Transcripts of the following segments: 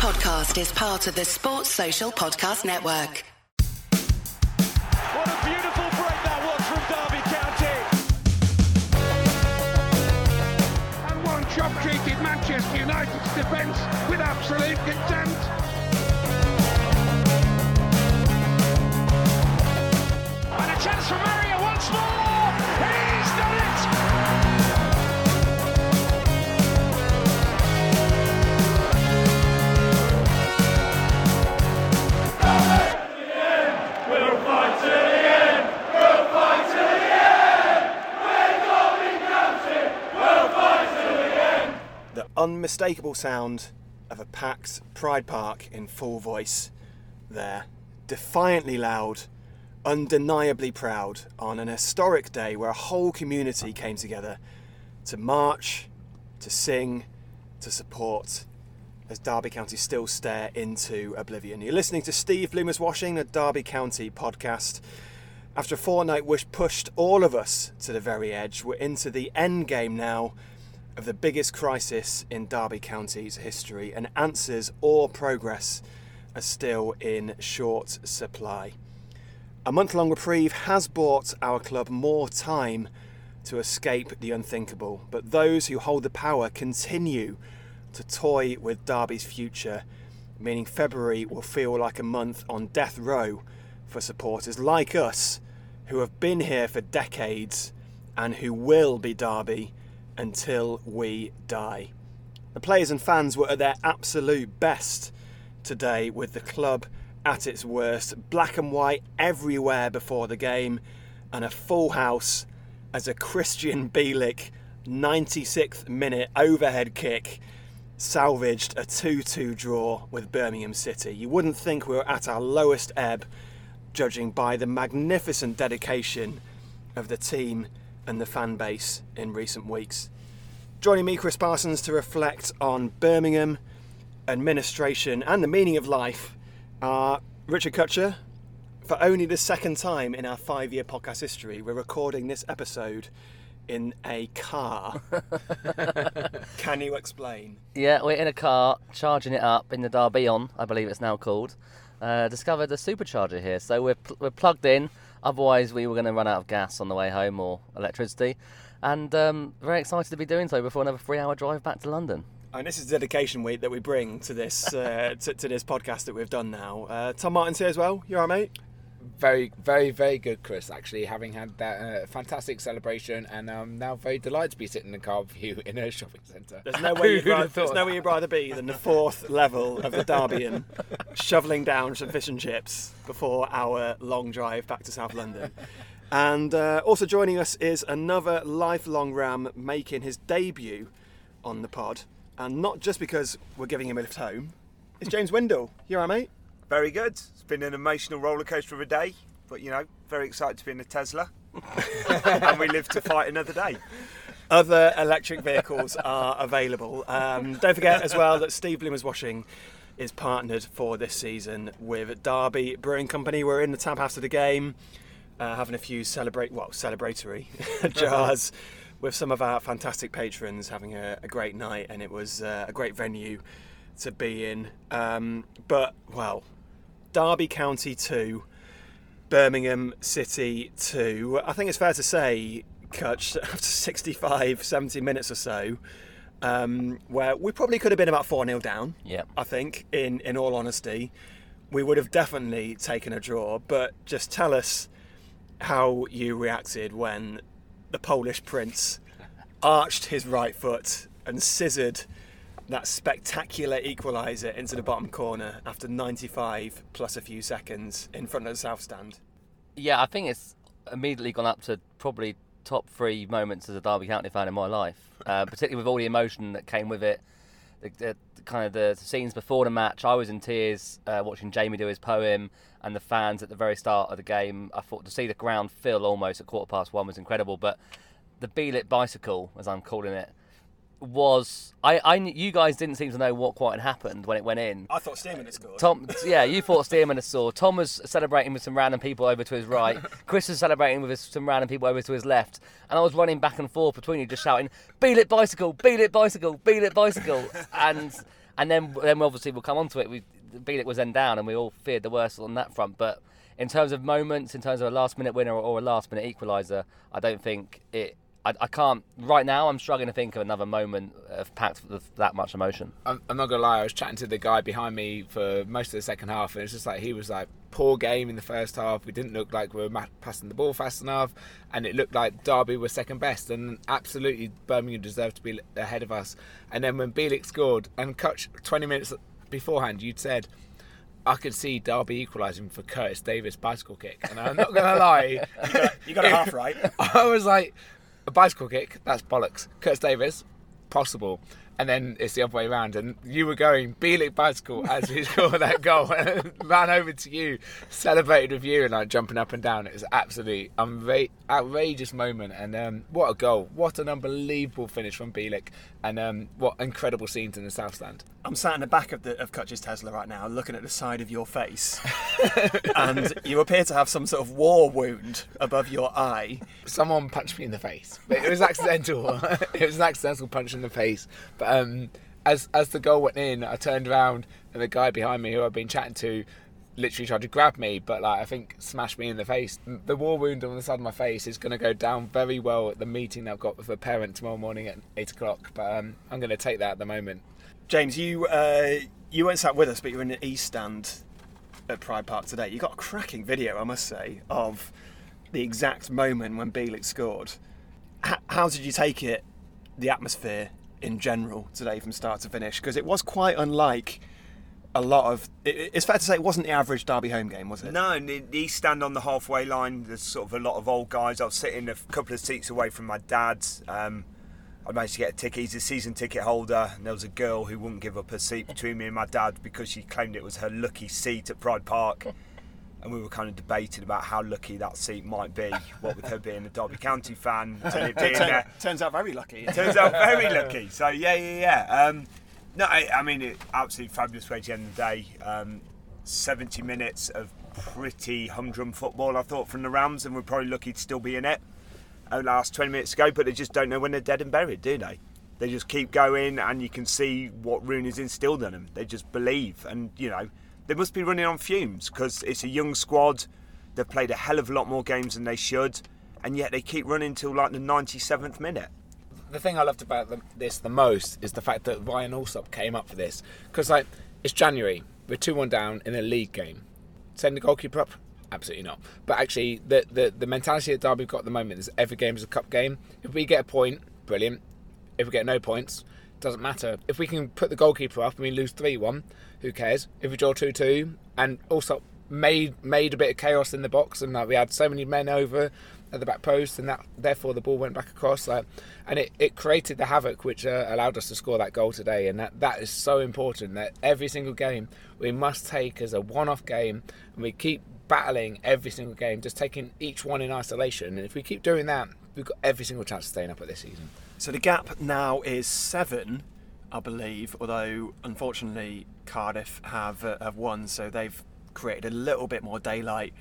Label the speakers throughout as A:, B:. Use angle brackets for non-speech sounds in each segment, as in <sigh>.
A: podcast is part of the Sports Social Podcast Network.
B: What a beautiful break that was from Derby County.
C: and one job treated Manchester United's defence with absolute contempt.
B: And a chance for Mario once more.
D: Unmistakable sound of a packed Pride Park in full voice there, defiantly loud, undeniably proud on an historic day where a whole community came together to march, to sing, to support as Derby County still stare into oblivion. You're listening to Steve Bloomer's Washing, a Derby County podcast. After a fortnight which pushed all of us to the very edge, we're into the end game now of the biggest crisis in Derby County's history, and answers or progress are still in short supply. A month long reprieve has bought our club more time to escape the unthinkable, but those who hold the power continue to toy with Derby's future, meaning February will feel like a month on death row for supporters like us who have been here for decades and who will be Derby until we die. The players and fans were at their absolute best today with the club at its worst, black and white everywhere before the game, and a full house as a Krystian <laughs> Bielik 96th minute overhead kick salvaged a 2 2 draw with Birmingham City. You wouldn't think we were at our lowest ebb, judging by the magnificent dedication of the team and the fan base in recent weeks. Joining me, Chris Parsons, to reflect on Birmingham, administration, and the meaning of life are Richard Kutcher. For only the second time in our five year podcast history, we're recording this episode in a car. <laughs> Can you explain?
E: Yeah, we're in a car charging it up in the Derbion, I believe it's now called. Uh, discovered a supercharger here, so we're pl- we're plugged in. Otherwise, we were going to run out of gas on the way home or electricity, and um, very excited to be doing so before another three-hour drive back to London.
D: And this is the dedication week that we bring to this <laughs> uh, to, to this podcast that we've done now. Uh, Tom Martin's here as well. You all right, mate?
F: Very, very, very good, Chris. Actually, having had that uh, fantastic celebration, and I'm now very delighted to be sitting in the car with you in a shopping centre.
D: There's no way you'd <laughs> rather, there's no way you'd rather be than the fourth level of the Derbion, <laughs> shoveling down some fish and chips before our long drive back to South London. And uh, also joining us is another lifelong Ram making his debut on the pod, and not just because we're giving him a lift home. It's James Windle. You right, mate?
G: Very good. It's been an emotional rollercoaster of a day, but you know, very excited to be in a Tesla, <laughs> and we live to fight another day.
D: Other electric vehicles are available. Um, don't forget as well that Steve Bloomer's Washing is partnered for this season with Derby Brewing Company. We're in the tap house of the game, uh, having a few celebrate well celebratory <laughs> jars with some of our fantastic patrons, having a, a great night, and it was uh, a great venue to be in. Um, but well, Derby County two. Birmingham City 2. I think it's fair to say, Kutch, <laughs> after 65, 70 minutes or so, um, where we probably could have been about 4 0 down,
E: Yep.
D: I think, in, in all honesty, we would have definitely taken a draw. But just tell us how you reacted when the Polish prince arched his right foot and scissored that spectacular equaliser into the bottom corner after 95 plus a few seconds in front of the south stand.
E: Yeah, I think it's immediately gone up to probably top three moments as a Derby County fan in my life, uh, <laughs> particularly with all the emotion that came with it. The, the, kind of the scenes before the match, I was in tears uh, watching Jamie do his poem, and the fans at the very start of the game. I thought to see the ground fill almost at quarter past one was incredible. But the Bielik bicycle, as I'm calling it, was I, I you guys didn't seem to know what quite had happened when it went in.
D: I thought Stearman had scored.
E: Tom, yeah, you thought Stearman had scored. Tom was celebrating with some random people over to his right. <laughs> Chris was celebrating with some random people over to his left. And I was running back and forth between you, just shouting, "Bielik bicycle, Bielik bicycle, Bielik bicycle," <laughs> and and then then obviously we'll come on to it. We Bielik was then down, and we all feared the worst on that front. But in terms of moments, in terms of a last minute winner or a last minute equaliser, I don't think it. I, I can't right now. I'm struggling to think of another moment of packed with that much emotion.
F: I'm, I'm not gonna lie. I was chatting to the guy behind me for most of the second half, and it's just like he was like poor game in the first half. We didn't look like we were ma- passing the ball fast enough, and it looked like Derby were second best, and absolutely Birmingham deserved to be ahead of us. And then when Bielik scored, and Kutch 20 minutes beforehand, you'd said. I could see Derby equalising for Curtis Davis bicycle kick, and I'm not gonna <laughs> lie,
D: You got, you got it half right. <laughs>
F: I was like, a bicycle kick, that's bollocks. Curtis Davis, possible. And then it's the other way around. And you were going Bielik bicycle as we <laughs> scored that goal <laughs> and ran over to you, celebrated with you, and like jumping up and down. It was absolutely outrageous moment. And um, what a goal. What an unbelievable finish from Bielik. And um, what incredible scenes in the South Stand.
D: I'm sat in the back of the of Kutch's Tesla right now, looking at the side of your face, <laughs> and you appear to have some sort of war wound above your eye.
F: someone punched me in the face. It was accidental. <laughs> it was an accidental punch in the face. But um, as as the goal went in, I turned around and the guy behind me who I've been chatting to literally tried to grab me, but like I think smashed me in the face. The war wound on the side of my face is going to go down very well at the meeting I've got with a parent tomorrow morning at eight o'clock. But um, I'm going to take that at the moment.
D: James, you uh, you weren't sat with us, but you were in the East Stand at Pride Park today. You got a cracking video, I must say, of the exact moment when Bielik scored. H- how did you take it, the atmosphere in general today from start to finish? Because it was quite unlike a lot of. It, it's fair to say it wasn't the average Derby home game, was it?
G: No, and the the East stand on the halfway line. There's sort of a lot of old guys. I was sitting a couple of seats away from my dad's. Um, I managed to get a ticket. He's a season ticket holder. And there was a girl who wouldn't give up her seat between me and my dad because she claimed it was her lucky seat at Pride Park. And we were kind of debating about how lucky that seat might be, what with her being a Derby County fan, <laughs> and it being
D: Turn-
G: there.
D: turns out very lucky.
G: Turns out very lucky. So yeah, yeah, yeah. Um, no, I, I mean, it, absolutely fabulous way to end the day. Um, 70 minutes of pretty humdrum football, I thought, from the Rams, and we're probably lucky to still be in it. Only last 20 minutes ago, but they just don't know when they're dead and buried, do they? They just keep going, and you can see what Rooney's instilled in them. They just believe, and you know, they must be running on fumes because it's a young squad. They've played a hell of a lot more games than they should, and yet they keep running till like the 97th minute.
F: The thing I loved about the, this the most is the fact that Ryan Allsop came up for this because like it's January, we're two one down in a league game. Send the goalkeeper up? Absolutely not. But actually, the the, the mentality that Derby got at the moment is every game is a cup game. If we get a point, brilliant. If we get no points, doesn't matter. If we can put the goalkeeper up and we lose three one, who cares? If we draw two two, and also made made a bit of chaos in the box, and like we had so many men over at the back post, and that therefore the ball went back across. Like, and it, it created the havoc which uh, allowed us to score that goal today. And that, that is so important that every single game we must take as a one-off game, and we keep battling every single game, just taking each one in isolation. And if we keep doing that, we've got every single chance of staying up at this season.
D: So the gap now is seven, I believe. Although unfortunately Cardiff have uh, have won, so they've created a little bit more daylight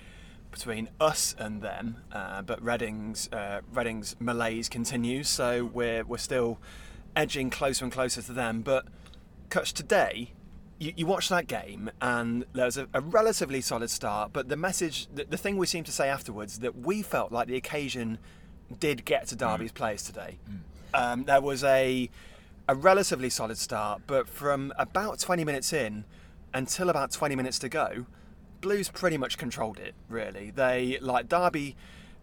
D: between us and them. Uh, but Reading's uh, Reading's malaise continues, so we're we're still edging closer and closer to them. But Kutch today. You, you watch that game and there was a, a relatively solid start, but the message, the, the thing we seem to say afterwards, that we felt like the occasion did get to Derby's players today. Um, there was a a relatively solid start, but from about 20 minutes in until about 20 minutes to go, Blues pretty much controlled it. Really, they like Derby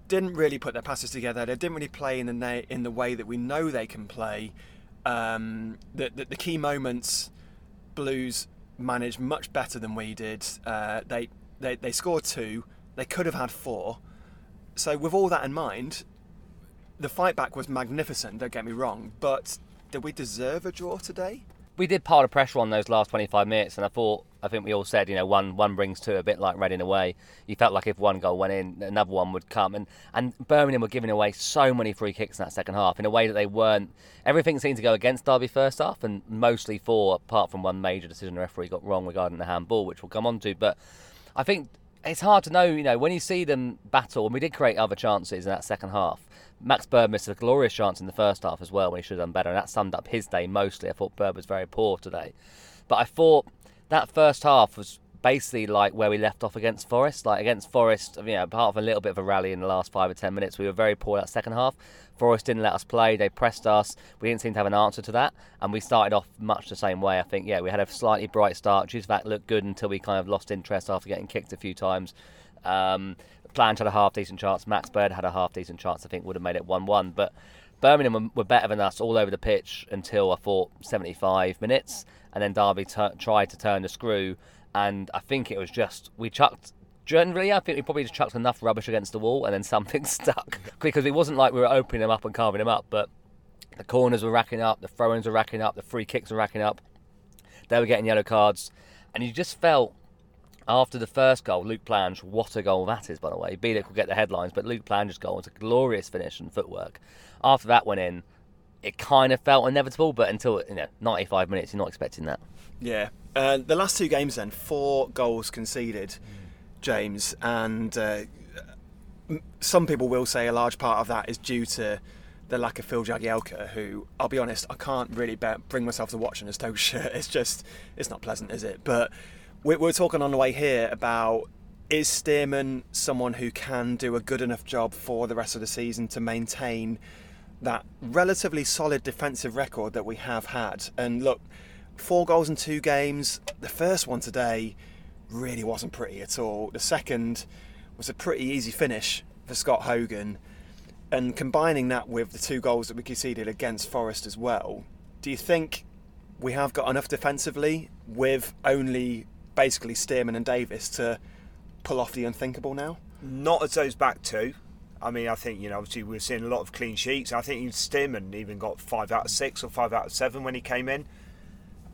D: didn't really put their passes together. They didn't really play in the na- in the way that we know they can play. Um, the, the the key moments, Blues managed much better than we did. Uh, they, they they scored two. They could have had four. So with all that in mind, the fight back was magnificent, don't get me wrong, but did we deserve a draw today?
E: We did pile the pressure on those last 25 minutes, and I thought, I think we all said, you know, one one brings two, a bit like Reading away. You felt like if one goal went in, another one would come, and and Birmingham were giving away so many free kicks in that second half in a way that they weren't. Everything seemed to go against Derby first half, and mostly for, apart from one major decision the referee got wrong regarding the handball, which we'll come on to. But I think it's hard to know, you know, when you see them battle, and we did create other chances in that second half. Max Bird missed a glorious chance in the first half as well when he should have done better, and that summed up his day mostly. I thought Bird was very poor today. But I thought that first half was basically like where we left off against Forest. Like against Forest, you know, apart from a little bit of a rally in the last five or ten minutes, we were very poor that second half. Forest didn't let us play. They pressed us. We didn't seem to have an answer to that, and we started off much the same way. I think, yeah, we had a slightly bright start. Jóźwiak looked good until we kind of lost interest after getting kicked a few times. Um, Plange had a half decent chance. Max Bird had a half decent chance. I think would have made it one-one, but. Birmingham were, better than us all over the pitch until I thought 75 minutes, and then Derby t- tried to turn the screw, and I think it was just we chucked. Generally, I think we probably just chucked enough rubbish against the wall, and then <laughs> something stuck because it wasn't like we were opening them up and carving them up, but the corners were racking up, the throw-ins were racking up, the free kicks were racking up. They were getting yellow cards, and you just felt after the first goal, Luke Plange, what a goal that is, by the way. Bielik will get the headlines, but Luke Plange's goal was a glorious finish and footwork. After that went in, it kind of felt inevitable, but until you know 95 minutes, you're not expecting that.
D: Yeah. Uh, the last two games, then, four goals conceded, James, and uh, some people will say a large part of that is due to the lack of Phil Jagielka, who, I'll be honest, I can't really bear, bring myself to watching <laughs> a Stoke shirt. It's just, it's not pleasant, is it? But we we're talking on the way here about is Stearman someone who can do a good enough job for the rest of the season to maintain that relatively solid defensive record that we have had? And look, four goals in two games. The first one today really wasn't pretty at all. The second was a pretty easy finish for Scott Hogan. And combining that with the two goals that we conceded against Forest as well, do you think we have got enough defensively with only basically Stearman and Davis to pull off the unthinkable now?
G: Not as those back two. I mean, I think you know. Obviously, we're seeing a lot of clean sheets. I think Stearman even got five out of six or five out of seven when he came in.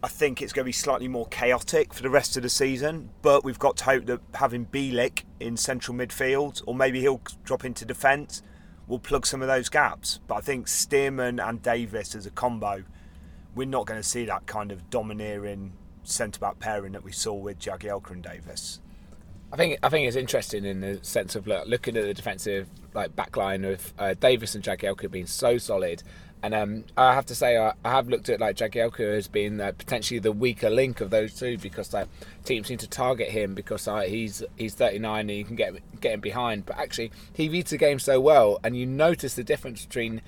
G: I think it's going to be slightly more chaotic for the rest of the season, but we've got to hope that having Bielik in central midfield, or maybe he'll drop into defence, will plug some of those gaps. But I think Stearman and Davis as a combo, we're not going to see that kind of domineering centre back pairing that we saw with Jagielka and Davis.
F: I think I think it's interesting in the sense of look, looking at the defensive like backline of uh, Davis and Jagielka being so solid, and um, I have to say I, I have looked at like Jagielka as being uh, potentially the weaker link of those two because like teams seem to target him because uh, he's he's 39 and you can get get him behind, but actually he reads the game so well, and you notice the difference between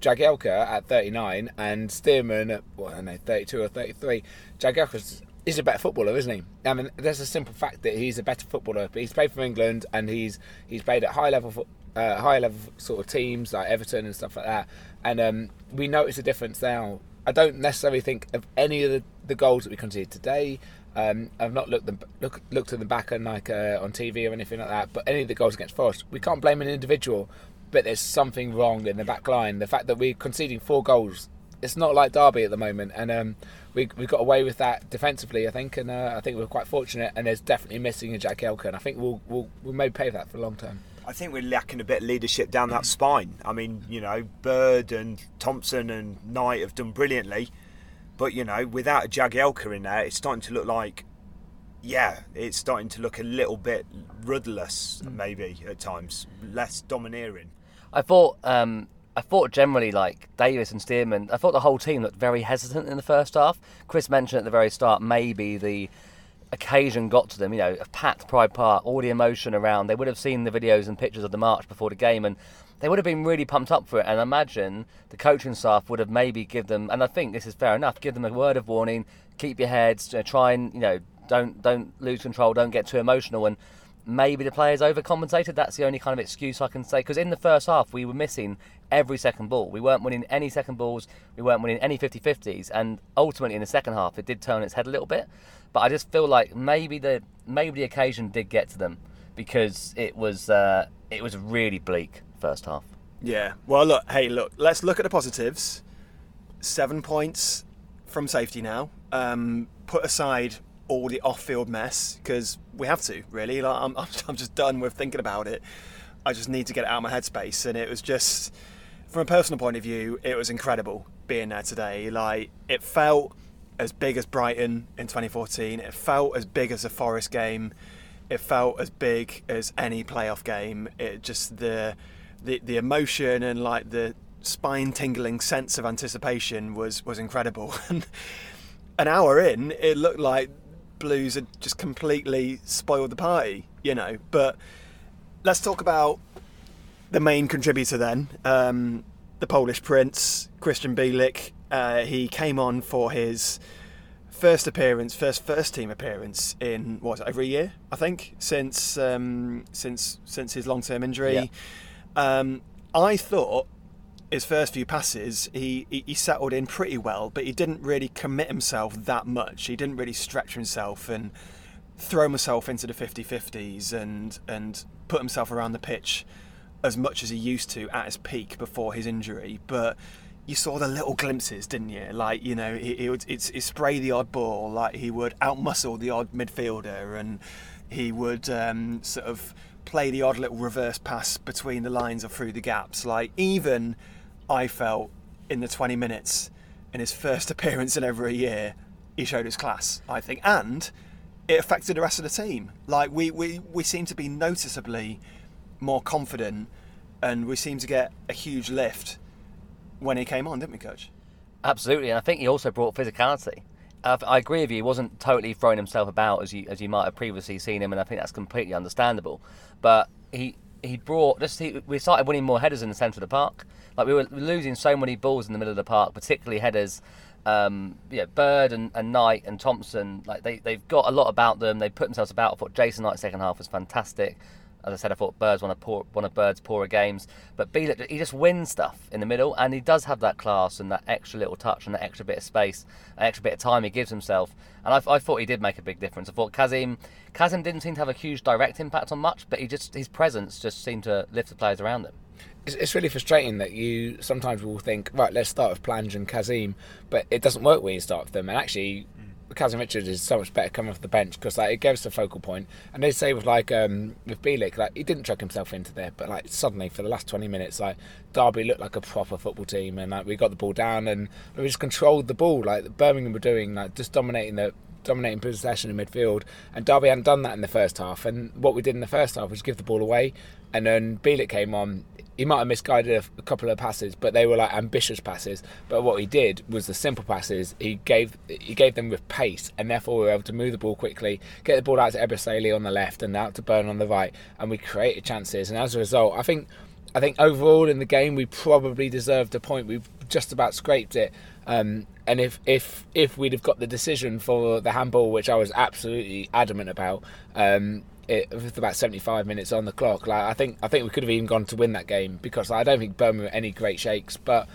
F: Jagielka at 39 and Stearman at what I don't know 32 or 33. Jagielka's he's a better footballer, isn't he? I mean, there's a simple fact that he's a better footballer. He's played for England and he's he's played at high level, uh, high level sort of teams like Everton and stuff like that. And um, we notice a difference now. I don't necessarily think of any of the, the goals that we conceded today. Um, I've not looked them look, looked at them back on like uh, on TV or anything like that. But any of the goals against Forest, we can't blame an individual. But there's something wrong in the back line. The fact that we're conceding four goals, it's not like Derby at the moment, and um, we we got away with that defensively, I think, and uh, I think we're quite fortunate. And there's definitely missing a Jagielka, and I think we'll we'll we may pay for that for a long term.
G: I think we're lacking a bit of leadership down that spine. I mean, you know, Bird and Thompson and Knight have done brilliantly, but you know, without a Jagielka in there, it's starting to look like, yeah, it's starting to look a little bit rudderless, maybe at times, less domineering.
E: I thought um, I thought generally like Davis and Stearman. I thought the whole team looked very hesitant in the first half. Chris mentioned at the very start maybe the occasion got to them. You know, packed Pride Park, all the emotion around. They would have seen the videos and pictures of the march before the game, and they would have been really pumped up for it. And I imagine the coaching staff would have maybe give them, and I think this is fair enough, give them a word of warning. Keep your heads. You know, try and you know don't don't lose control. Don't get too emotional and maybe the players overcompensated. That's the only kind of excuse I can say. Because in the first half, we were missing every second ball. We weren't winning any second balls. We weren't winning any 50 50s. And ultimately, in the second half, it did turn its head a little bit. But I just feel like maybe the maybe the occasion did get to them because it was uh, it was really bleak first half.
D: Yeah. Well, look. Hey, look. Let's look at the positives. Seven points from safety now. Um, put aside all the off-field mess because we have to really. Like, <laughs> I'm, I'm just done with thinking about it. I just need to get it out of my headspace, and it was just, from a personal point of view, it was incredible being there today. Like it felt as big as Brighton in 2014. It felt as big as a Forest game. It felt as big as any playoff game. It just the the the emotion and like the spine tingling sense of anticipation was was incredible. <laughs> an hour in, it looked like Blues had just completely spoiled the party, you know. But let's talk about the main contributor then, um, the Polish prince, Krystian Bielik. Uh, he came on for his first appearance, first first team appearance in what was it, over a year, I think, since um, since since his long term injury. Um, I thought his first few passes, he, he, he settled in pretty well, but he didn't really commit himself that much. He didn't really stretch himself and throw himself into the 50-50s and and put himself around the pitch as much as he used to at his peak before his injury. But you saw the little glimpses, didn't you? Like you know, he, he would spray the odd ball, like he would outmuscle the odd midfielder, and he would um, sort of play the odd little reverse pass between the lines or through the gaps. Like even I felt in the 20 minutes in his first <laughs> appearance in over a year, he showed his class. I think, and it affected the rest of the team. Like we we we seem to be noticeably more confident, and we seem to get a huge lift when he came on, didn't we, Coach?
E: Absolutely, and I think he also brought physicality. I agree with you. He wasn't totally throwing himself about as you as you might have previously seen him, and I think that's completely understandable. But he he brought just he, we started winning more headers in the centre of the park. Like we were losing so many balls in the middle of the park, particularly headers. Um, yeah, Bird and, and Knight and Thompson, like they they've got a lot about them. They put themselves about. I thought Jason Knight's second half was fantastic. As I said, I thought Bird's one of poor, one of Bird's poorer games, but Bielik he just wins stuff in the middle, and he does have that class and that extra little touch and that extra bit of space, an extra bit of time he gives himself. And I, I thought he did make a big difference. I thought Kazim Kazim didn't seem to have a huge direct impact on much, but he just his presence just seemed to lift the players around him.
F: It's, it's really frustrating that you sometimes will think, right, let's start with Plange and Kazim, but it doesn't work when you start with them. And actually, Kazim Richards is so much better coming off the bench because like it gives the focal point. And they say with like um, with Bielik, like he didn't chuck himself into there, but like suddenly for the last twenty minutes, like Derby looked like a proper football team, and like we got the ball down and we just controlled the ball like Birmingham were doing, like just dominating the dominating possession in midfield. And Derby hadn't done that in the first half. And what we did in the first half was give the ball away. And then Bielik came on. He might have misguided a, a couple of passes, but they were like ambitious passes. But what he did was the simple passes. He gave he gave them with pace, and therefore we were able to move the ball quickly, get the ball out to Ebosele on the left and out to Byrne on the right, and we created chances. And as a result, I think I think overall in the game we probably deserved a point. We just about scraped it. Um, and if if if we'd have got the decision for the handball, which I was absolutely adamant about, um, it, with about 75 minutes on the clock, like I think I think we could have even gone to win that game because I don't think Birmingham were any great shakes, but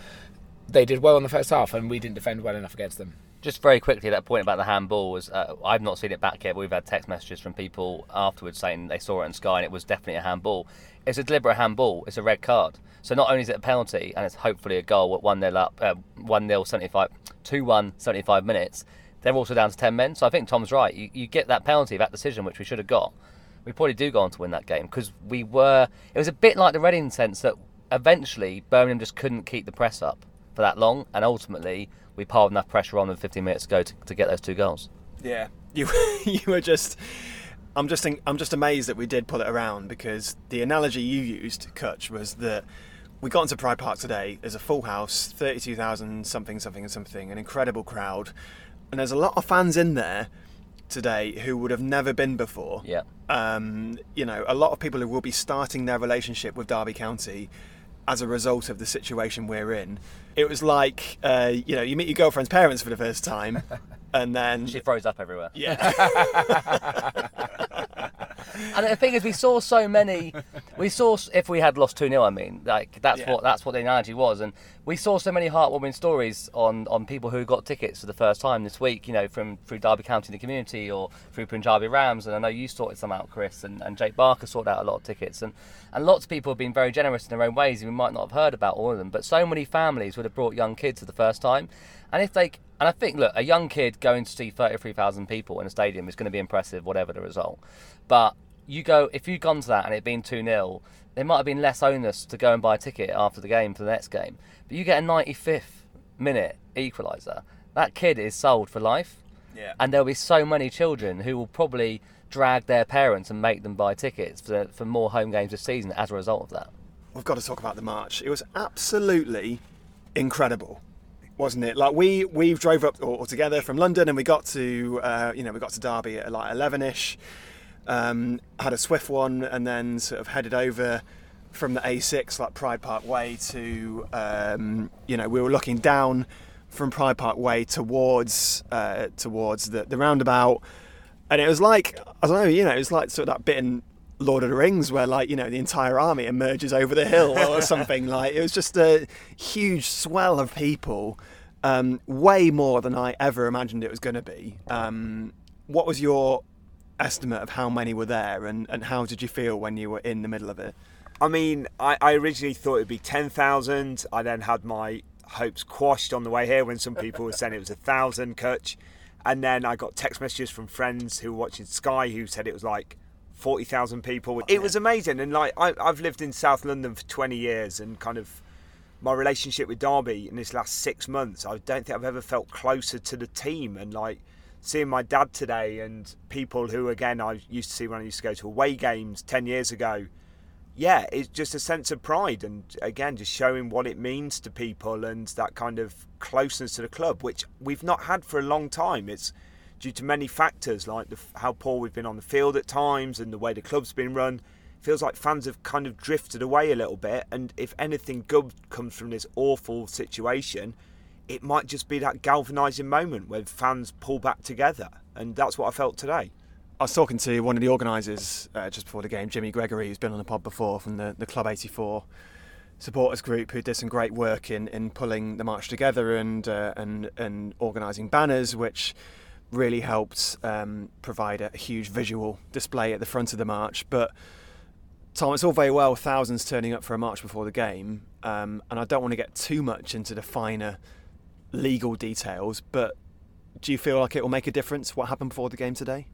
F: they did well in the first half, and we didn't defend well enough against them.
E: Just very quickly, that point about the handball was uh, I've not seen it back yet. But we've had text messages from people afterwards saying they saw it on Sky and it was definitely a handball. It's a deliberate handball. It's a red card. So not only is it a penalty and it's hopefully a goal at one 0 up, uh, one 0 75, two one 75 minutes. They're also down to ten men. So I think Tom's right. You, you get that penalty, that decision, which we should have got. We probably do go on to win that game because we were. It was a bit like the Reading sense that eventually Birmingham just couldn't keep the press up for that long, and ultimately we piled enough pressure on them 15 minutes ago to, to get those two goals.
D: Yeah, <laughs> you you were just. I'm just I'm just amazed that we did pull it around because the analogy you used, Kutch, was that we got into Pride Park today. There's a full house, 32,000 something something and something, an incredible crowd, and there's a lot of fans in there today who would have never been before.
E: Yeah.
D: Um, you know, a lot of people who will be starting their relationship with Derby County as a result of the situation we're in. It was like, uh, you know, you meet your girlfriend's parents for the first time, <laughs> and then
E: She throws up everywhere.
D: yeah, <laughs>
E: And the thing is, we saw so many. We saw if we had lost two 0 I mean, like that's
D: Yeah.
E: what that's what the analogy was, and we saw so many heartwarming stories on on people who got tickets for the first time this week. You know, from through Derby County in the community or through Punjabi Rams, and I know you sorted some out, Chris, and, and Jake Barker sorted out a lot of tickets, and and lots of people have been very generous in their own ways. and We might not have heard about all of them, but so many families would have brought young kids for the first time, and if they and I think, look, a young kid going to see 33,000 people in a stadium is going to be impressive, whatever the result. But you go, if you'd gone to that and it had been 2 0, it might have been less onus to go and buy a ticket after the game for the next game. But you get a 95th minute equaliser. That kid is sold for life.
D: Yeah.
E: And there'll be so many children who will probably drag their parents and make them buy tickets for, for more home games this season as a result of that.
D: we've got to talk about the march. It was absolutely incredible. Wasn't it? Like we we drove up all together from London, and we got to uh, you know we got to Derby at like eleven ish. Um, had a swift one, and then sort of headed over from the A6, like Pride Park Way, to um, you know we were looking down from Pride Park Way towards uh, towards the, the roundabout, and it was like I don't know, you know, it was like sort of that bit in Lord of the Rings where like you know the entire army emerges over the hill or <laughs> something. like it was just a huge swell of people, um, way more than I ever imagined it was going to be. Um, what was your estimate of how many were there, and, and how did you feel when you were in the middle of it?
G: I mean, I, I originally thought it'd be 10,000. I then had my hopes quashed on the way here when some people were saying it was a thousand Kutch. And then I got text messages from friends who were watching Sky who said it was like 40,000 people. It was amazing. And like, I, I've lived in South London for 20 years and kind of my relationship with Derby in this last six months, I don't think I've ever felt closer to the team. And like, seeing my dad today and people who, again, I used to see when I used to go to away games 10 years ago. Yeah, it's just a sense of pride and again, just showing what it means to people and that kind of closeness to the club, which we've not had for a long time. It's due to many factors like the, how poor we've been on the field at times and the way the club's been run. Feels like fans have kind of drifted away a little bit, and if anything good comes from this awful situation, it might just be that galvanising moment where fans pull back together, and that's what I felt today.
D: I was talking to one of the organisers uh, just before the game, Jimmy Gregory, who's been on the pod before from the, the Club 84 supporters group, who did some great work in, in pulling the march together and uh, and and organising banners, which really helped um, provide a huge visual display at the front of the march. But Tom, it's all very well thousands turning up for a march before the game, um, and I don't want to get too much into the finer legal details, but do you feel like it will make a difference what happened before the game today?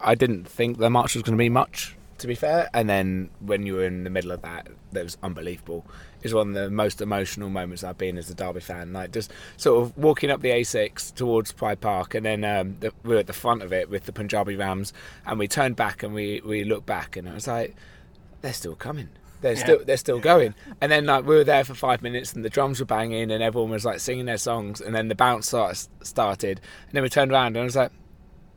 F: I didn't think the march was going to be much, to be fair. And then when you were in the middle of that, that was unbelievable. It was one of the most emotional moments I've been as a Derby fan. Like just sort of walking up the A6 towards Pride Park, and then um, the, we were at the front of it with the Punjabi Rams, and we turned back and we we looked back, and I was like, they're still coming. They're still they're still going. And then like we were there for five minutes and the drums were banging and everyone was like singing their songs and then the bounce start, started and then we turned around and I was like,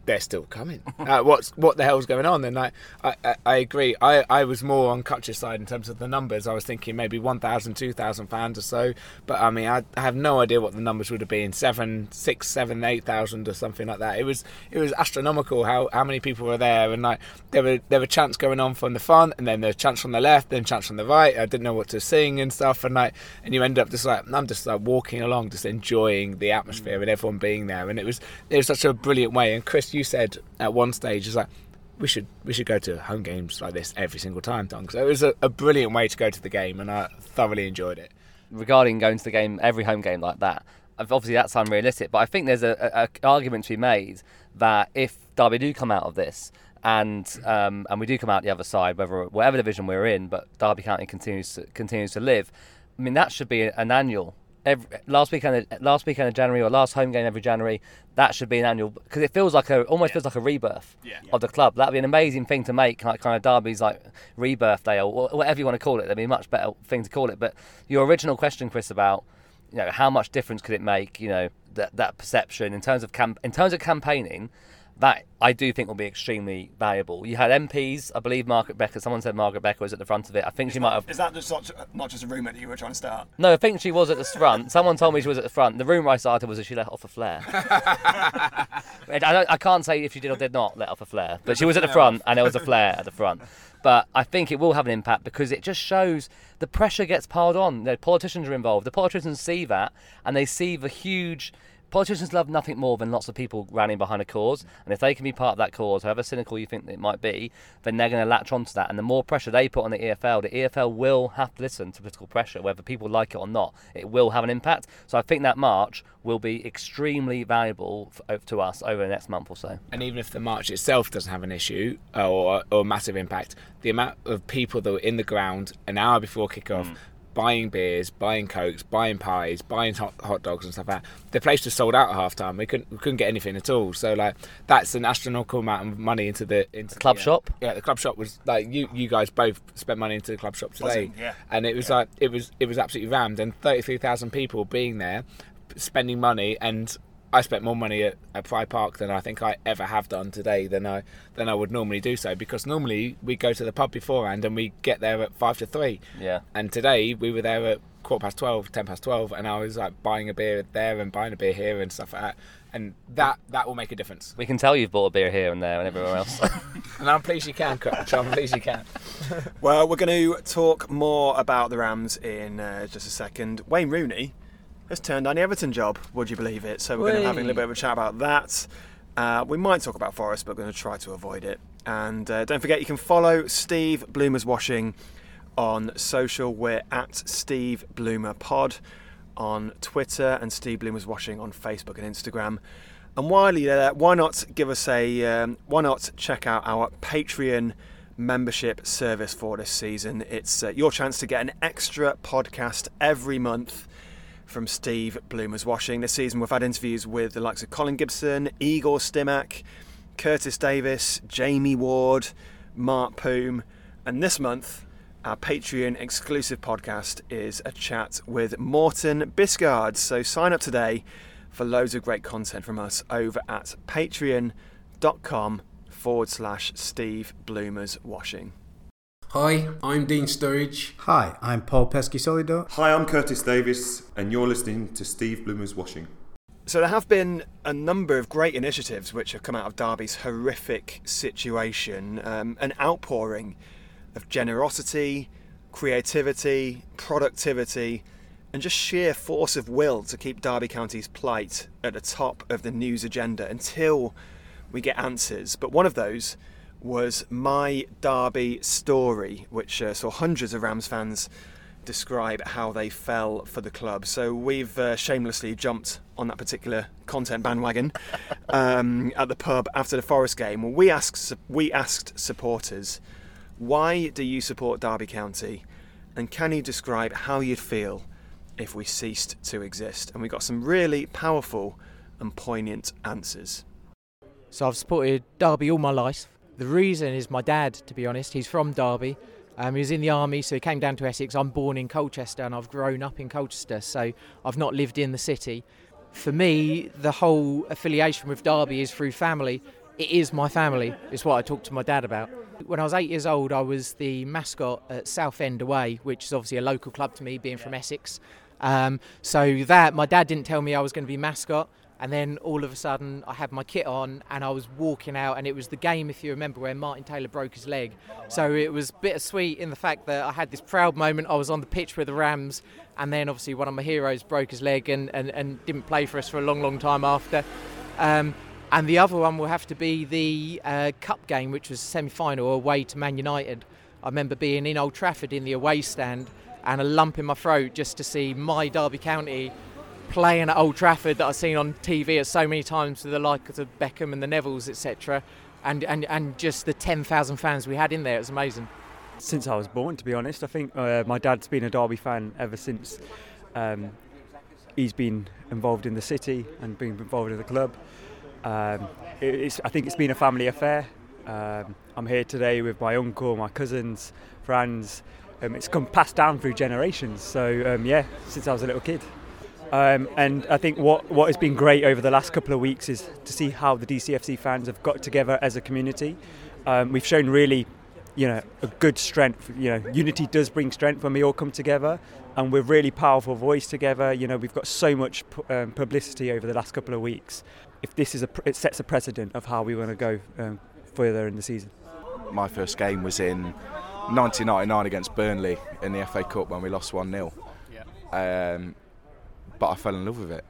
F: they're still coming. <laughs> Uh, what's what the hell's going on? And I, I, I agree. I, I was more on Kutch's side in terms of the numbers. I was thinking maybe 1,000, 2,000 fans or so. But I mean, I, I have no idea what the numbers would have been seven, six, seven, eight thousand or something like that. It was it was astronomical how, how many people were there. And like there were there were chants going on from the front, and then there chants from the left, then chants from the right. I didn't know what to sing and stuff. And like and you end up just like I'm just like walking along, just enjoying the atmosphere and everyone being there. And it was it was such a brilliant way. And Chris, you said at one stage, is like we should we should go to home games like this every single time, Tom. So it was a, a brilliant way to go to the game, and I thoroughly enjoyed it.
E: regarding going to the game, every home game like that, obviously that's unrealistic. But I think there's a, a, a argument to be made that if Derby do come out of this and um, and we do come out the other side, whether whatever division we're in, but Derby County continues to, continues to live. I mean that should be an annual. Every, last weekend, last weekend of January or last home game every January, that should be an annual because it feels like a almost feels like a rebirth of the club. That'd be an amazing thing to make, like kind of Derby's like rebirth day or whatever you want to call it. That'd be a much better thing to call it. But your original question, Chris, about you know how much difference could it make? You know that that perception in terms of camp in terms of campaigning. That I do think will be extremely valuable. You had MPs, I believe Margaret Beckett. Someone said Margaret Beckett was at the front of it. I think she might have.
D: Is that just not, not just a rumour that you were trying to start?
E: No, I think she was at the front. Someone told me she was at the front. The rumour I started was that she let off a flare. <laughs> I, don't, I can't say if she did or did not let off a flare, but she was at the front and there was a flare at the front. But I think it will have an impact because it just shows the pressure gets piled on. The politicians are involved. The politicians see that and they see the huge. Politicians love nothing more than lots of people rallying behind a cause, and if they can be part of that cause, however cynical you think it might be, then they're going to latch onto that. And the more pressure they put on the EFL, the EFL will have to listen to political pressure, whether people like it or not. It will have an impact. So I think that march will be extremely valuable f- to us over the next month or so.
F: And even if the march itself doesn't have an issue uh, or, or a massive impact, the amount of people that were in the ground an hour before kickoff. Buying beers, buying cokes, buying pies, buying hot, hot dogs and stuff like that. The place was sold out at half time. We couldn't we couldn't get anything at all. So like that's an astronomical amount of money into the into the
E: club
F: uh,
E: shop?
F: Yeah, the club shop was like you you guys both spent money into the club shop today.
D: Yeah.
F: And it was like it was it was absolutely rammed and thirty three thousand people being there spending money and I spent more money at, at Pride Park than I think I ever have done today than I than I would normally do so because normally we go to the pub beforehand and we get there at five to three.
E: Yeah.
F: And today we were there at quarter past 12, 10 past 12, and I was like buying a beer there and buying a beer here and stuff like that. And that that will make a difference.
E: We can tell you've bought a beer here and there and everywhere else. <laughs> <laughs>
F: And I'm pleased you can, Coach. I'm pleased you can.
D: Well, we're going to talk more about the Rams in uh, just a second. Wayne Rooney has turned down the Everton job, would you believe it? So we're going to have a little bit of a chat about that. Uh, we might talk about Forest, but we're going to try to avoid it. And uh, don't forget, you can follow Steve Bloomer's Washing on social. We're at Steve Bloomer Pod on Twitter and Steve Bloomer's Washing on Facebook and Instagram. And while you're there, why not give us a um, why not check out our Patreon membership service for this season? It's uh, your chance to get an extra podcast every month from Steve Bloomer's Washing. This season, we've had interviews with the likes of Colin Gibson, Igor Stimac, Curtis Davis, Jamie Ward, Mart Poom, and this month, our Patreon exclusive podcast is a chat with Morten Bisgaard. So sign up today for loads of great content from us over at patreon.com forward slash Steve Bloomer's Washing.
H: Hi, I'm Dean Sturridge.
I: Hi, I'm Paul Peschisolido.
J: Hi, I'm Curtis Davis, and you're listening to Steve Bloomer's Washing.
D: So there have been a number of great initiatives which have come out of Derby's horrific situation, um, an outpouring of generosity, creativity, productivity, and just sheer force of will to keep Derby County's plight at the top of the news agenda until we get answers. But one of those was My Derby Story, which uh, saw hundreds of Rams fans describe how they fell for the club. So we've uh, shamelessly jumped on that particular content bandwagon <laughs> um, at the pub after the Forest game. We asked we asked supporters, why do you support Derby County, and can you describe how you'd feel if we ceased to exist? And we got some really powerful and poignant answers.
K: So I've supported Derby all my life. The reason is my dad, to be honest. He's from Derby. Um, he was in the army, so he came down to Essex. I'm born in Colchester and I've grown up in Colchester, so I've not lived in the city. For me, the whole affiliation with Derby is through family. It is my family, is what I talked to my dad about. When I was eight years old, I was the mascot at Southend Away, which is obviously a local club to me, being from Essex. Um, so that, my dad didn't tell me I was going to be mascot. And then all of a sudden, I had my kit on and I was walking out, and it was the game, if you remember, where Martin Taylor broke his leg. So it was bittersweet in the fact that I had this proud moment. I was on the pitch with the Rams, and then obviously one of my heroes broke his leg and, and, and didn't play for us for a long, long time after. Um, and the other one will have to be the uh, cup game, which was semi final away to Man United. I remember being in Old Trafford in the away stand and a lump in my throat just to see my Derby County playing at Old Trafford that I've seen on TV so many times with the likes of Beckham and the Nevilles, etc. And, and, and just the 10,000 fans we had in there, it was amazing.
L: Since I was born, to be honest, I think uh, my dad's been a Derby fan ever since um, he's been involved in the city and been involved in the club. Um, I think it's been a family affair. Um, I'm here today with my uncle, my cousins, friends. Um, it's come passed down through generations. So um, yeah, since I was a little kid. Um, and I think what, what has been great over the last couple of weeks is to see how the DCFC fans have got together as a community. Um, we've shown really, you know, a good strength. You know, unity does bring strength when we all come together, and we're really powerful voice together. You know, we've got so much um, publicity over the last couple of weeks. If this is a, it sets a precedent of how we want to go um, further in the season.
M: My first game was in 1999 against Burnley in the FA Cup when we lost one 0 um, but I fell in love with it.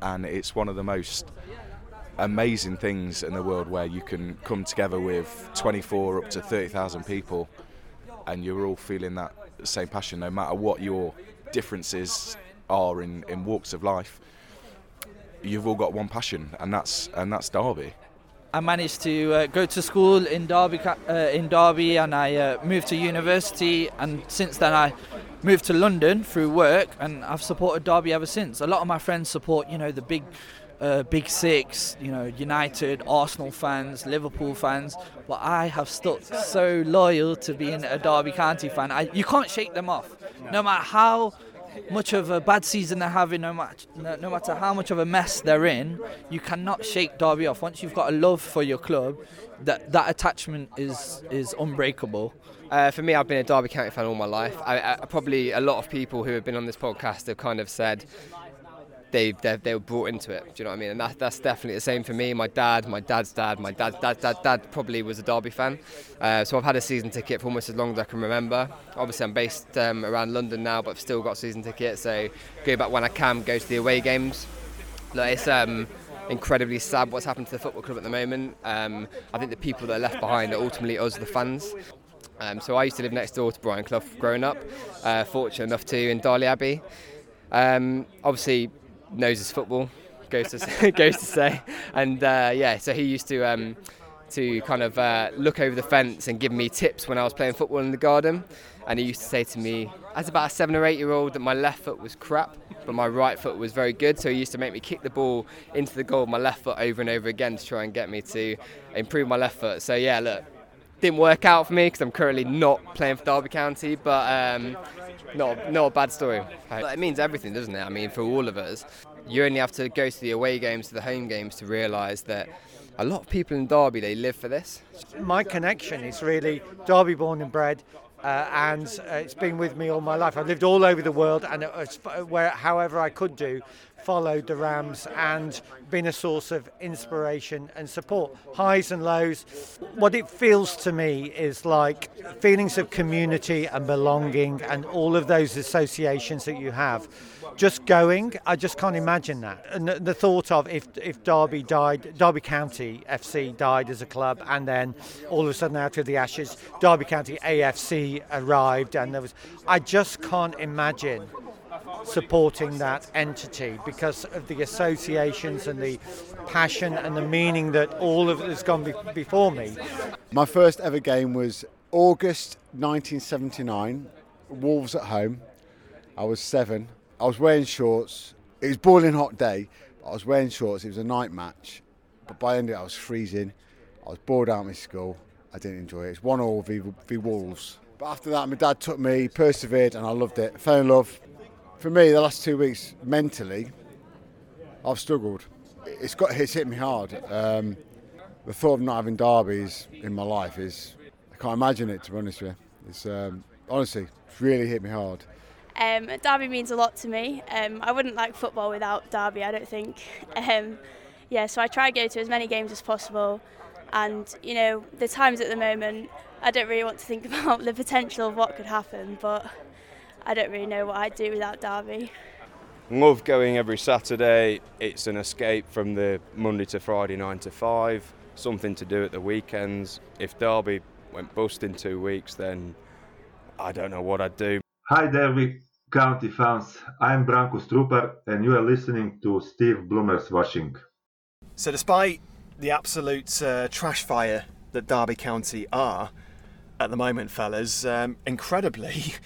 M: And it's one of the most amazing things in the world where you can come together with 24 up to 30,000 people and you're all feeling that same passion no matter what your differences are in, in walks of life. You've all got one passion and that's and that's Derby.
N: I managed to uh, go to school in Derby, uh, in Derby, and I uh, moved to university. And since then, I moved to London through work, and I've supported Derby ever since. A lot of my friends support, you know, the big, uh, big six, you know, United, Arsenal fans, Liverpool fans. But I have stuck so loyal to being a Derby County fan. I, you can't shake them off, no matter how much of a bad season they're having, no, no matter how much of a mess they're in, you cannot shake Derby off. Once you've got a love for your club, that that attachment is is unbreakable.
O: Uh, for me, I've been a Derby County fan all my life. I, I, probably a lot of people who have been on this podcast have kind of said they they were brought into it. Do you know what I mean? And that, that's definitely the same for me. My dad, my dad's dad, my dad's dad, dad, dad probably was a Derby fan. Uh, so I've had a season ticket for almost as long as I can remember. Obviously, I'm based um, around London now, but I've still got a season ticket. So go back when I can, go to the away games. Like it's um, incredibly sad what's happened to the football club at the moment. Um, I think the people that are left behind are ultimately us, the fans. Um, so I used to live next door to Brian Clough growing up. Uh, fortunate enough to in Darley Abbey. Um, obviously, knows his football, goes to <laughs> goes to say, and uh, yeah, so he used to um, to kind of uh, look over the fence and give me tips when I was playing football in the garden, and he used to say to me, as about a seven or eight year old, that my left foot was crap, but my right foot was very good. So he used to make me kick the ball into the goal with my left foot over and over again to try and get me to improve my left foot. So yeah, look, didn't work out for me because I'm currently not playing for Derby County, but um, not, not a bad story. It means everything, doesn't it? I mean, for all of us, you only have to go to the away games, to the home games to realise that a lot of people in Derby, they live for this.
P: My connection is really Derby born and bred. Uh, and uh, it's been with me all my life. I've lived all over the world, and it was, where, however I could do, followed the Rams and been a source of inspiration and support, highs and lows. What it feels to me is like feelings of community and belonging and all of those associations that you have. Just going, I just can't imagine that. And the, thought of if, if Derby died, Derby County FC died as a club, and then all of a sudden out of the ashes, Derby County AFC arrived, and there was, I just can't imagine supporting that entity because of the associations and the passion and the meaning that all of it has gone be- before me.
Q: My first ever game was August 1979, Wolves at home. I was seven. I was wearing shorts. It was boiling hot day. I was wearing shorts. It was a night match, but by the end of it, I was freezing. I was bored out of my school. I didn't enjoy it. It's one all v, v Wolves. But after that, my dad took me, persevered, and I loved it. Fell in love for me, the last two weeks, mentally, I've struggled. It's got it's hit me hard. Um, the thought of not having derbies in my life is I can't imagine it. To be honest with you, it's um, honestly it's really hit me hard.
R: Um, derby means a lot to me. Um, I wouldn't like football without derby. I don't think. <laughs> Um, yeah, so I try to go to as many games as possible. And you know, the times at the moment, I don't really want to think <laughs> about the potential of what could happen, but I don't really know what I'd do without Derby.
S: Love going every Saturday. It's an escape from the Monday to Friday 9 to 5, something to do at the weekends. If Derby went bust in two weeks, then I don't know what I'd do.
T: Hi, Derby County fans. I'm Branko Strupar, and you are listening to Steve Bloomer's Washing.
D: So, despite the absolute uh, trash fire that Derby County are at the moment, fellas, um, incredibly, <laughs>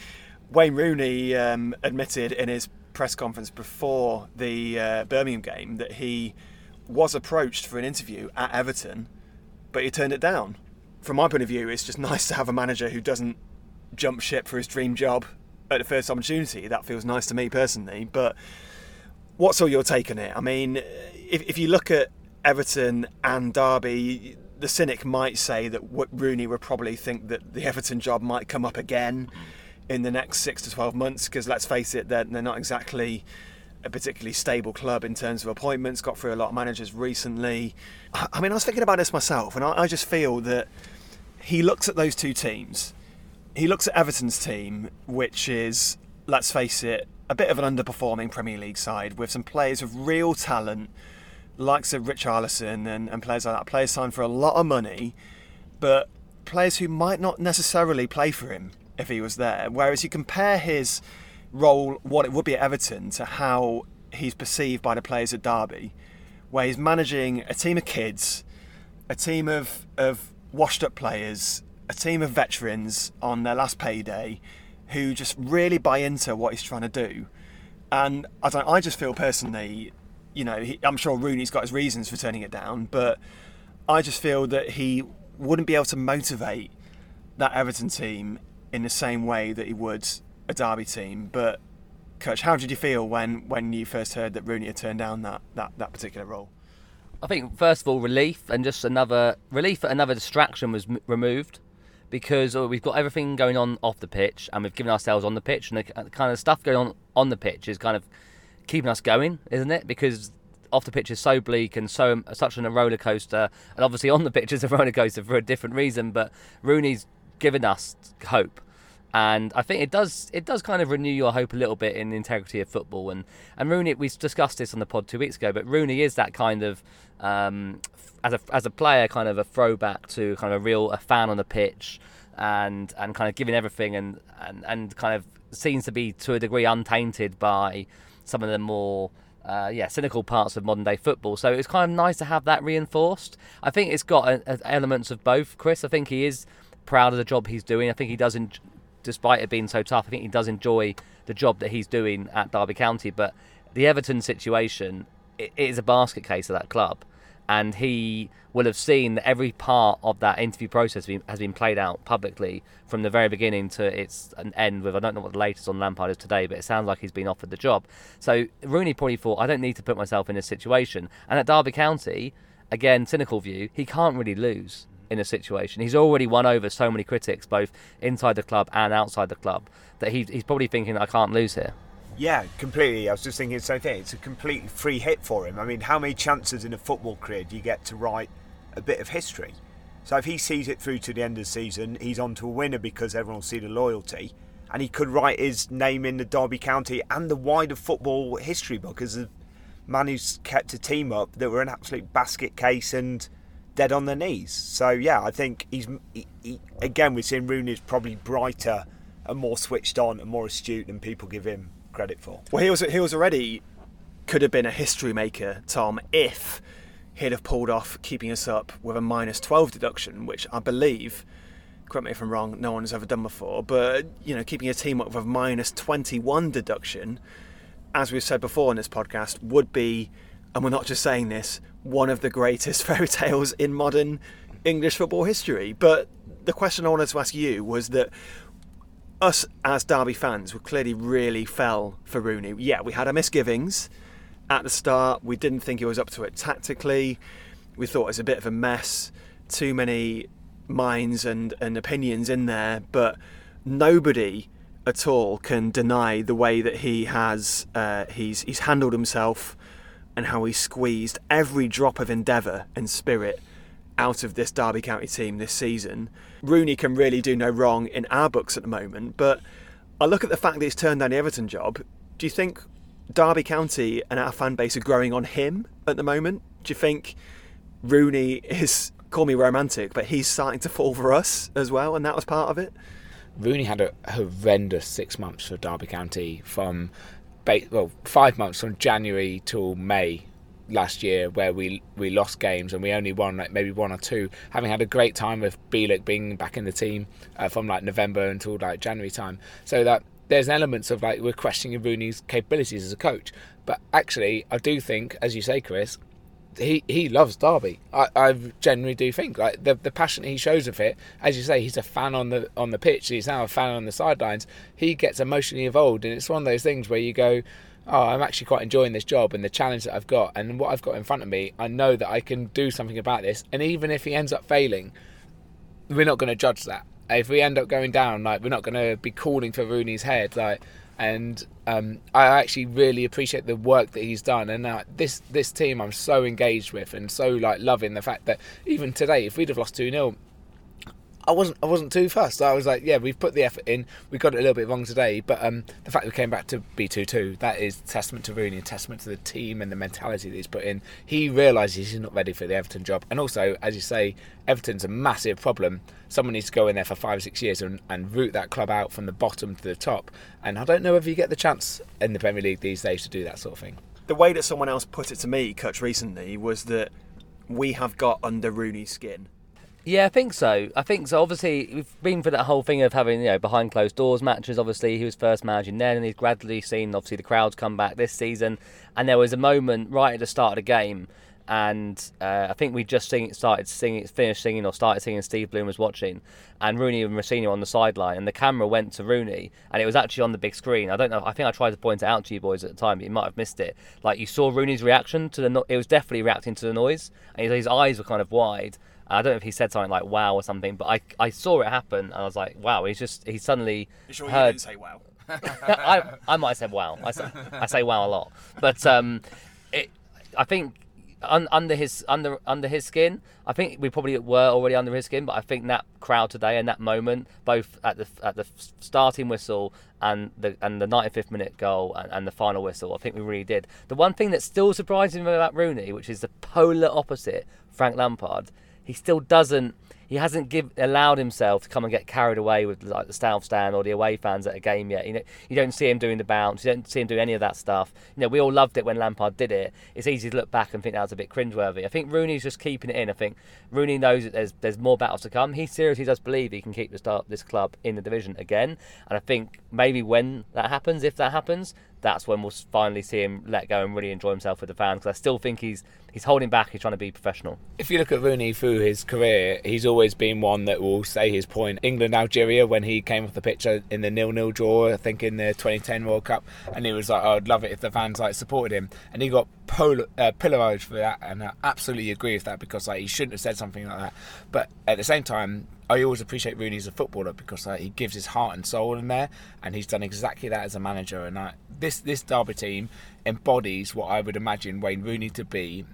D: Wayne Rooney um, admitted in his press conference before the uh, Birmingham game that he was approached for an interview at Everton, but he turned it down. From my point of view, it's just <laughs> nice to have a manager who doesn't jump ship for his dream job at the first opportunity. That feels nice to me personally. But what's all your take on it? I mean, if, if you look at Everton and Derby, the cynic might say that Rooney would probably think that the Everton job might come up again in the next six to 12 months because let's face it, they're, they're not exactly a particularly stable club in terms of appointments, got through a lot of managers recently. I mean, I was thinking about this myself, and I, I just feel that he looks at those two teams. He looks at Everton's team, which is, let's face it, a bit of an underperforming Premier League side with some players of real talent, likes of Richarlison and, and players like that. Players signed for a lot of money, but players who might not necessarily play for him if he was there. Whereas you compare his role, what it would be at Everton, to how he's perceived by the players at Derby, where he's managing a team of kids, a team of, of washed up players, a team of veterans on their last payday who just really buy into what he's trying to do. And I don't. I just feel personally, you know, he, I'm sure Rooney's got his reasons for turning it down, but I just feel that he wouldn't be able to motivate that Everton team in the same way that he would a Derby team. But coach, how did you feel when, when you first heard that Rooney had turned down that, that, that particular role?
E: I think first of all relief and just another relief that another distraction was m- removed because uh, we've got everything going on off the pitch and we've given ourselves on the pitch and the kind of stuff going on on the pitch is kind of keeping us going, isn't it? Because off the pitch is so bleak and so such a roller coaster, and obviously on the <laughs> pitch is a roller coaster for a different reason. But Rooney's given us hope, and I think it does it does kind of renew your hope a little bit in the integrity of football. And and Rooney, we discussed this on the pod two weeks ago, but Rooney is that kind of um, as a as a player, kind of a throwback to kind of a real a fan on the pitch, and and kind of giving everything, and and and kind of seems to be to a degree untainted by some of the more uh, yeah, cynical parts of modern day football. So it's kind of nice to have that reinforced. I think it's got a, a, elements of both, Chris. I think he is proud of the job he's doing. I think he does, en- despite it being so tough, I think he does enjoy the job that he's doing at Derby County. But the Everton situation, it, it is a basket case of that club and he will have seen that every part of that interview process has been played out publicly from the very beginning to its end with I don't know what the latest on Lampard is today, but it sounds like he's been offered the job. So Rooney probably thought I don't need to put myself in this situation. And at Derby County, again, cynical view, he can't really lose in a situation. He's already won over so many critics, both inside the club and outside the club, that he, he's probably thinking I can't lose here.
G: Yeah, completely. I was just thinking the same thing. It's a completely free hit for him. I mean, how many chances in a football career do you get to write a bit of history? So if he sees it through to the end of the season, he's on to a winner because everyone will see the loyalty. And he could write his name in the Derby County and the wider football history book as a man who's kept a team up that were an absolute basket case and dead on their knees. So yeah, I think he's he, he, again we're seeing Rooney's probably brighter and more switched on and more astute than people give him credit for.
D: Well, he was he was already could have been a history maker, Tom, if he'd have pulled off keeping us up with a minus 12 deduction, which I believe, correct me if I'm wrong, no one has ever done before, but you know, keeping a team up with a minus 21 deduction, as we've said before in this podcast, would be, and we're not just saying this, one of the greatest <laughs> fairy tales in modern English football history. But the question I wanted to ask you was that us as Derby fans, we clearly really fell for Rooney. Yeah, we had our misgivings at the start. We didn't think he was up to it tactically. We thought it was a bit of a mess. Too many minds and, and opinions in there, but nobody at all can deny the way that he has uh, he's he's handled himself and how he squeezed every drop of endeavour and spirit out of this Derby County team this season. Rooney can really do no wrong in our books at the moment, but I look at the fact that he's turned down the Everton job. Do you think Derby County and our fan base are growing on him at the moment? Do you think Rooney is, call me romantic, but he's starting to fall for us as well, and that was part of it?
F: Rooney had a horrendous six months for Derby County from, well, five months from January till May last year where we we lost games and we only won like maybe one or two having had a great time with Bielik being back in the team uh, from like November until like January time. So that there's elements of like we're questioning Rooney's capabilities as a coach. But actually I do think as you say Chris he he loves Derby. I, I generally do think like the the passion he shows of it. As you say, he's a fan on the on the pitch. He's now a fan on the sidelines. He gets emotionally involved, and it's one of those things where you go, oh, I'm actually quite enjoying this job and the challenge that I've got and what I've got in front of me. I know that I can do something about this. And even if he ends up failing, we're not going to judge that. If we end up going down, like we're not going to be calling for Rooney's head, like. And um, I actually really appreciate the work that he's done, and uh, this this team I'm so engaged with, and so like loving the fact that even today, if we'd have lost two 0 I wasn't I wasn't too fussed. I was like, yeah, we've put the effort in. We got it a little bit wrong today, but um, the fact we came back to B two two that is testament to Rooney, testament to the team and the mentality that he's put in. He realises he's not ready for the Everton job, and also, as you say, Everton's a massive problem. Someone needs to go in there for five six years and, and root that club out from the bottom to the top. And I don't know if you get the chance in the Premier League these days to do that sort of thing.
D: The way that someone else put it to me, Kutch, recently was that we have got under Rooney's skin
E: yeah, I think so. I think so. Obviously, we've been for that whole thing of having you know behind closed doors matches. Obviously, he was first managing then, and he's gradually seen obviously the crowds come back this season. And there was a moment right at the start of the game and uh, I think we just sing, started singing, finished singing, or started singing. Steve Bloomer's Watching, and Rooney and Rosenior on the sideline, and the camera went to Rooney, and it was actually on the big screen. I don't know. I think I tried to point it out to you boys at the time, but you might have missed it. Like you saw Rooney's reaction to the. No- it was definitely reacting to the noise, and his, his eyes were kind of wide. I don't know if he said something like "wow" or something, but I, I saw it happen, and I was like, "Wow!" He's just he suddenly
D: You sure you
E: heard.
D: didn't say wow? <laughs>
E: I, I might have said wow. I say, I say wow a lot, but um, it, I think un, under his under under his skin, I think we probably were already under his skin. But I think that crowd today and that moment, both at the at the starting whistle and the and the 95th minute goal and, and the final whistle, I think we really did. The one thing that still surprises me about Rooney, which is the polar opposite, Frank Lampard, he still doesn't he hasn't give, allowed himself to come and get carried away with like the South Stand or the away fans at a game yet. You know, you don't see him doing the bounce. You don't see him do any of that stuff. You know, we all loved it when Lampard did it. It's easy to look back and think that was a bit cringeworthy. I think Rooney's just keeping it in. I think Rooney knows that there's there's more battles to come. He seriously does believe he can keep this club in the division again. And I think maybe when that happens, if that happens, that's when we'll finally see him let go and really enjoy himself with the fans. Because I still think he's he's holding back. He's trying to be professional.
F: If you look at Rooney through his career, he's always been one that will say his point. England Algeria when he came off the pitch in the nil-nil draw, I think in the 2010 World Cup, and he was like, oh, "I'd love it if the fans like supported him," and he got pol- uh, for that, and I absolutely agree with that because like he shouldn't have said something like that. But at the same time, I always appreciate Rooney as a footballer because like, he gives his heart and soul in there, and he's done exactly that as a manager. And this this Derby team embodies what I would imagine Wayne Rooney to be: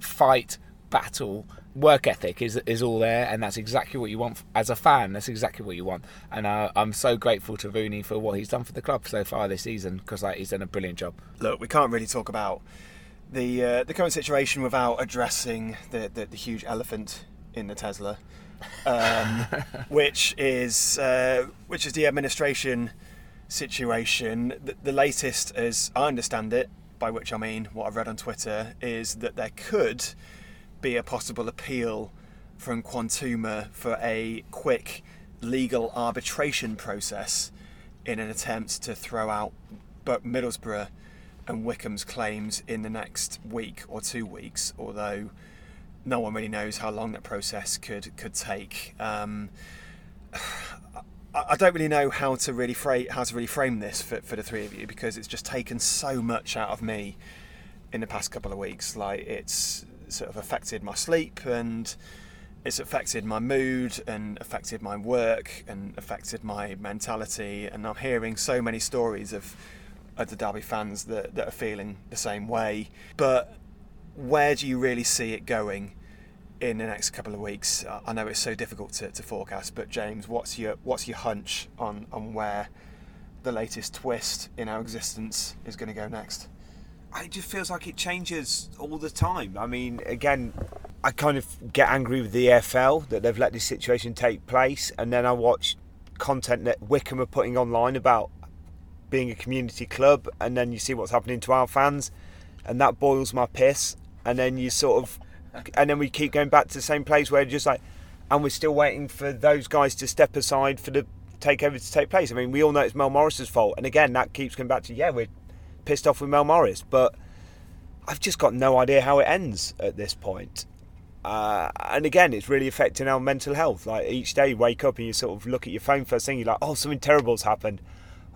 F: fight, battle, work ethic is is all there, and that's exactly what you want as a fan. That's exactly what you want, and uh, I'm so grateful to Rooney for what he's done for the club so far this season because he's done a brilliant job.
D: Look, we can't really talk about the uh, the current situation without addressing the, the, the huge elephant in the Tesla, um, which is uh, which is the administration situation. The, the latest, as I understand it, by which I mean what I've read on Twitter, is that there could be a possible appeal from Quantuma for a quick legal arbitration process in an attempt to throw out Middlesbrough and Wycombe's claims in the next week or two weeks, although no one really knows how long that process could could take. Um, <sighs> I, don't really know how to really frame how to really frame this for, for the three of you because it's just taken so much out of me in the past couple of weeks. Like it's sort of affected my sleep and it's affected my mood and affected my work and affected my mentality. And I'm hearing so many stories of, of the Derby fans that, that are feeling the same way. But where do you really see it going in the next couple of weeks? I know it's so difficult to, to forecast, but James, what's your what's your hunch on, on where the latest twist in our existence is going to go next?
G: it just feels like it changes all the time. I mean, again, I kind of get angry with the EFL that they've let this situation take place, and then I watch content that Wycombe are putting online about being a community club, and then you see what's happening to our fans, and that boils my piss. And then you sort of, and then we keep going back to the same place where just like, and we're still waiting for those guys to step aside for the takeover to take place. I mean, we all know it's Mel Morris's fault, and again, that keeps coming back to yeah, we're pissed off with Mel Morris, but I've just got no idea how it ends at this point. Uh, and again, it's really affecting our mental health. Like each day, you wake up and you sort of look at your phone first thing, you're like, oh, something terrible's happened.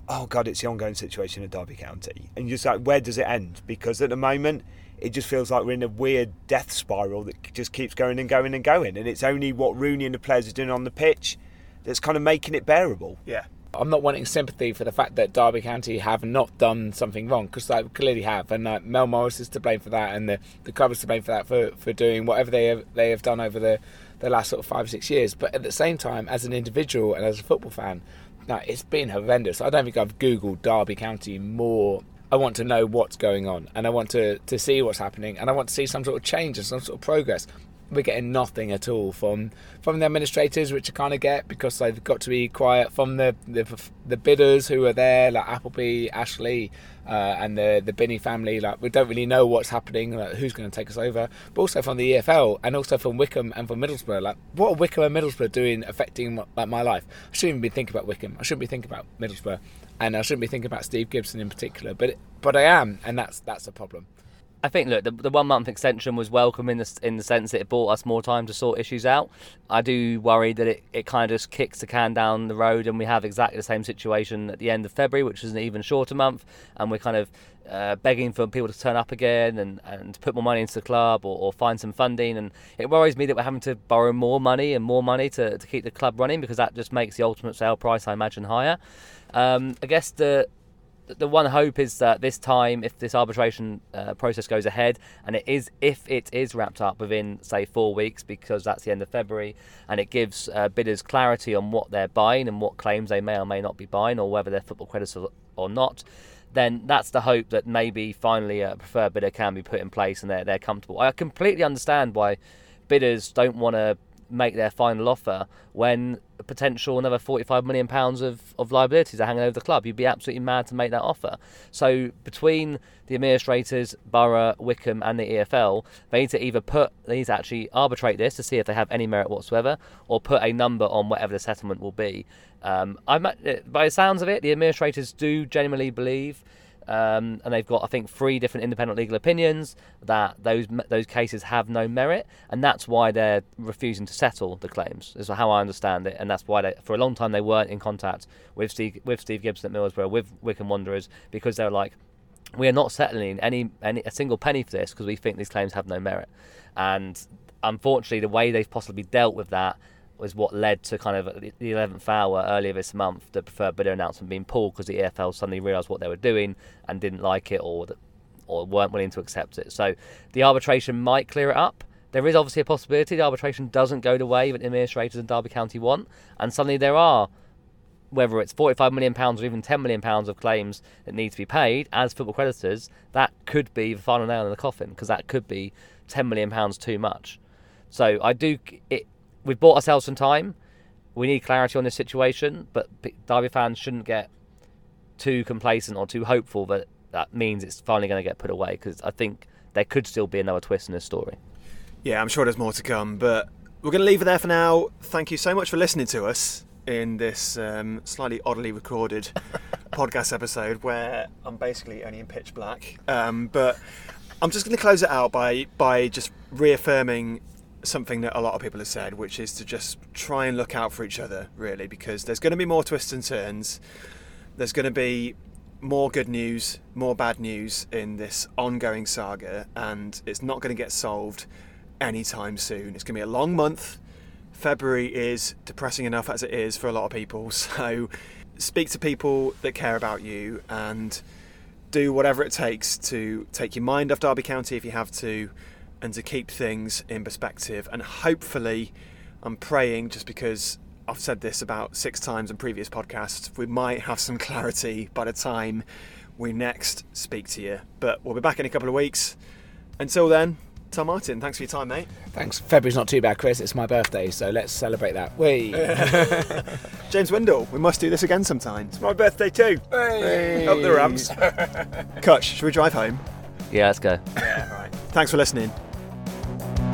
G: Oh God, it's the ongoing situation in Derby County, and you're just like, where does it end? Because at the moment, it just feels like we're in a weird death spiral that just keeps going and going and going, and it's only what Rooney and the players are doing on the pitch that's kind of making it bearable.
D: Yeah.
F: I'm not wanting sympathy for the fact that Derby County have not done something wrong because they clearly have, and uh, Mel Morris is to blame for that, and the the club is to blame for that for, for doing whatever they have they have done over the the last sort of five six years. But at the same time, as an individual and as a football fan, now it's been horrendous. I don't think I've googled Derby County more. I want to know what's going on, and I want to to see what's happening, and I want to see some sort of change and some sort of progress we're getting nothing at all from from the administrators, which I kind of get because they've got to be quiet. From the the, the bidders who are there, like Appleby, Ashley, uh, and the the Binnie family, like we don't really know what's happening, like who's going to take us over. But also from the EFL and also from Wycombe and from Middlesbrough, like what are Wycombe and Middlesbrough doing affecting like my life? I shouldn't even be thinking about Wycombe. I shouldn't be thinking about Middlesbrough, and I shouldn't be thinking about Steve Gibson in particular. But but I am, and that's that's a problem.
E: I think look, the, the one month extension was welcome in the in the sense that it bought us more time to sort issues out. I do worry that it, it kind of just kicks the can down the road, and we have exactly the same situation at the end of February, which is an even shorter month, and we're kind of uh, begging for people to turn up again and, and put more money into the club or, or find some funding. And it worries me that we're having to borrow more money and more money to, to keep the club running because that just makes the ultimate sale price, I imagine, higher. Um, I guess the the one hope is that this time, if this arbitration uh, process goes ahead, and it is, if it is wrapped up within say four weeks, because that's the end of February, and it gives uh, bidders clarity on what they're buying and what claims they may or may not be buying, or whether they're football creditors or, not, then that's the hope that maybe finally a preferred bidder can be put in place and they're they're comfortable. I completely understand why bidders don't want to make their final offer when potential another 45 million pounds of, of liabilities are hanging over the club. You'd be absolutely mad to make that offer. So between the administrators, Boro, Wycombe, and the EFL, they need to either put they need to actually arbitrate this to see if they have any merit whatsoever, or put a number on whatever the settlement will be. Um, I'm, by the sounds of it, the administrators do genuinely believe um, and they've got I think three different independent legal opinions that those those cases have no merit, and that's why they're refusing to settle the claims. Is how I understand it, and that's why they, for a long time they weren't in contact with Steve with Steve Gibson at Middlesbrough with Wycombe Wanderers because they're like. We are not settling any, any a single penny for this because we think these claims have no merit, and unfortunately, the way they've possibly dealt with that was what led to kind of the 11th hour earlier this month the preferred bidder announcement being pulled because the EFL suddenly realised what they were doing and didn't like it or or weren't willing to accept it. So the arbitration might clear it up. There is obviously a possibility the arbitration doesn't go the way that administrators in Derby County want, and suddenly there are whether it's 45 million pounds or even 10 million pounds of claims that need to be paid as football creditors, that could be the final nail in the coffin because that could be 10 million pounds too much. So I do it we've bought ourselves some time. We need clarity on this situation, but Derby fans shouldn't get too complacent or too hopeful that that means it's finally going to get put away because I think there could still be another twist in this story.
D: Yeah, I'm sure there's more to come, but we're going to leave it there for now. Thank you so much for listening to us in this um, slightly oddly recorded <laughs> podcast episode where I'm basically only in pitch black. Um, but I'm just going to close it out by by just reaffirming something that a lot of people have said, which is to just try and look out for each other, really, because there's going to be more twists and turns. There's going to be more good news, more bad news in this ongoing saga, and it's not going to get solved anytime soon. It's going to be a long month. February is depressing enough as it is for a lot of people, <laughs> so speak to people that care about you and do whatever it takes to take your mind off Derby County if you have to and to keep things in perspective. And hopefully, I'm praying just because I've said this about six times in previous podcasts, we might have some <laughs> clarity by the time we next speak to you. But we'll be back in a couple of weeks. Until then, Tom Martin, thanks for your time, mate.
F: Thanks. February's not too bad, Chris. It's my birthday, so let's celebrate that. We. <laughs> <laughs>
D: James Windle, we must do this again sometime.
G: It's my birthday too.
D: Hey.
G: Up the Rams.
D: Kutch, should we drive home?
E: Yeah, let's go.
G: Yeah, right.
D: Thanks for listening. Thank you.